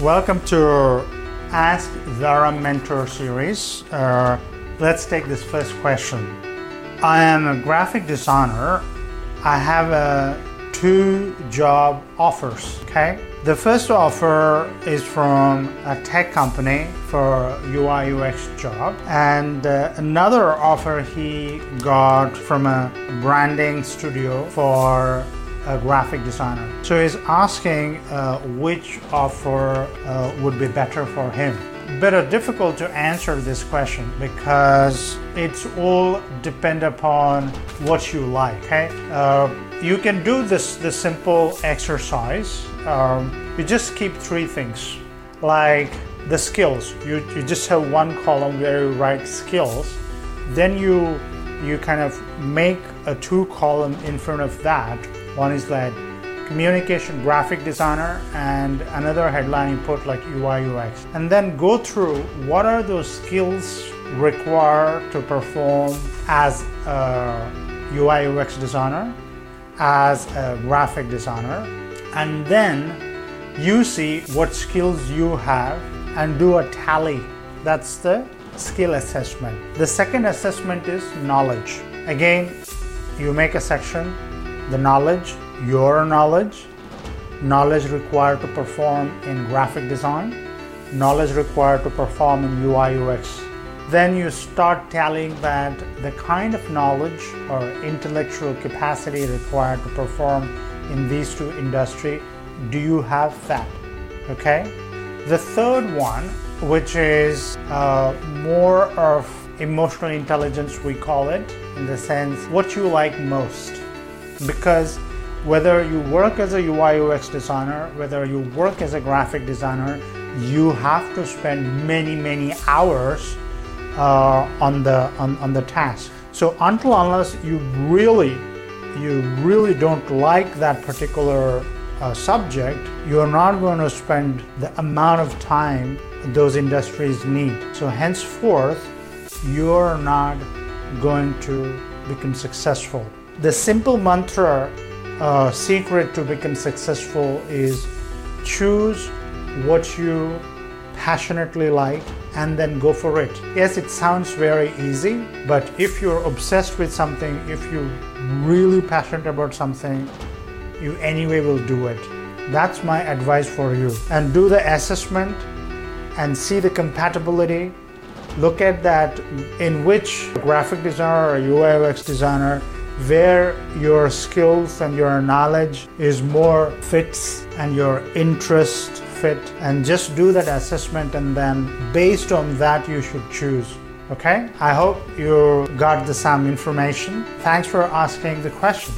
Welcome to Ask Zara Mentor series. Uh, let's take this first question. I am a graphic designer. I have uh, two job offers. Okay. The first offer is from a tech company for UI UX job, and uh, another offer he got from a branding studio for a graphic designer. So he's asking uh, which offer uh, would be better for him. Of difficult to answer this question because it's all depend upon what you like. Okay, uh, you can do this this simple exercise. Um, you just keep three things like the skills. You you just have one column where you write skills. Then you you kind of make a two column in front of that one is that communication graphic designer and another headline put like UI UX. And then go through what are those skills required to perform as a UI UX designer, as a graphic designer, and then you see what skills you have and do a tally. That's the skill assessment. The second assessment is knowledge. Again, you make a section the knowledge, your knowledge, knowledge required to perform in graphic design, knowledge required to perform in UI UX. Then you start tallying that the kind of knowledge or intellectual capacity required to perform in these two industry, do you have that? Okay. The third one, which is uh, more of emotional intelligence, we call it, in the sense what you like most because whether you work as a UI UX designer, whether you work as a graphic designer, you have to spend many many hours uh, on the on, on the task. So until unless you really you really don't like that particular uh, subject, you are not going to spend the amount of time those industries need. So henceforth, you're not going to become successful. The simple mantra uh, secret to become successful is choose what you passionately like and then go for it. Yes, it sounds very easy, but if you're obsessed with something, if you're really passionate about something, you anyway will do it. That's my advice for you. And do the assessment and see the compatibility. Look at that in which graphic designer or UI UX designer where your skills and your knowledge is more fits and your interest fit. And just do that assessment and then based on that you should choose okay? I hope you got the some information. Thanks for asking the question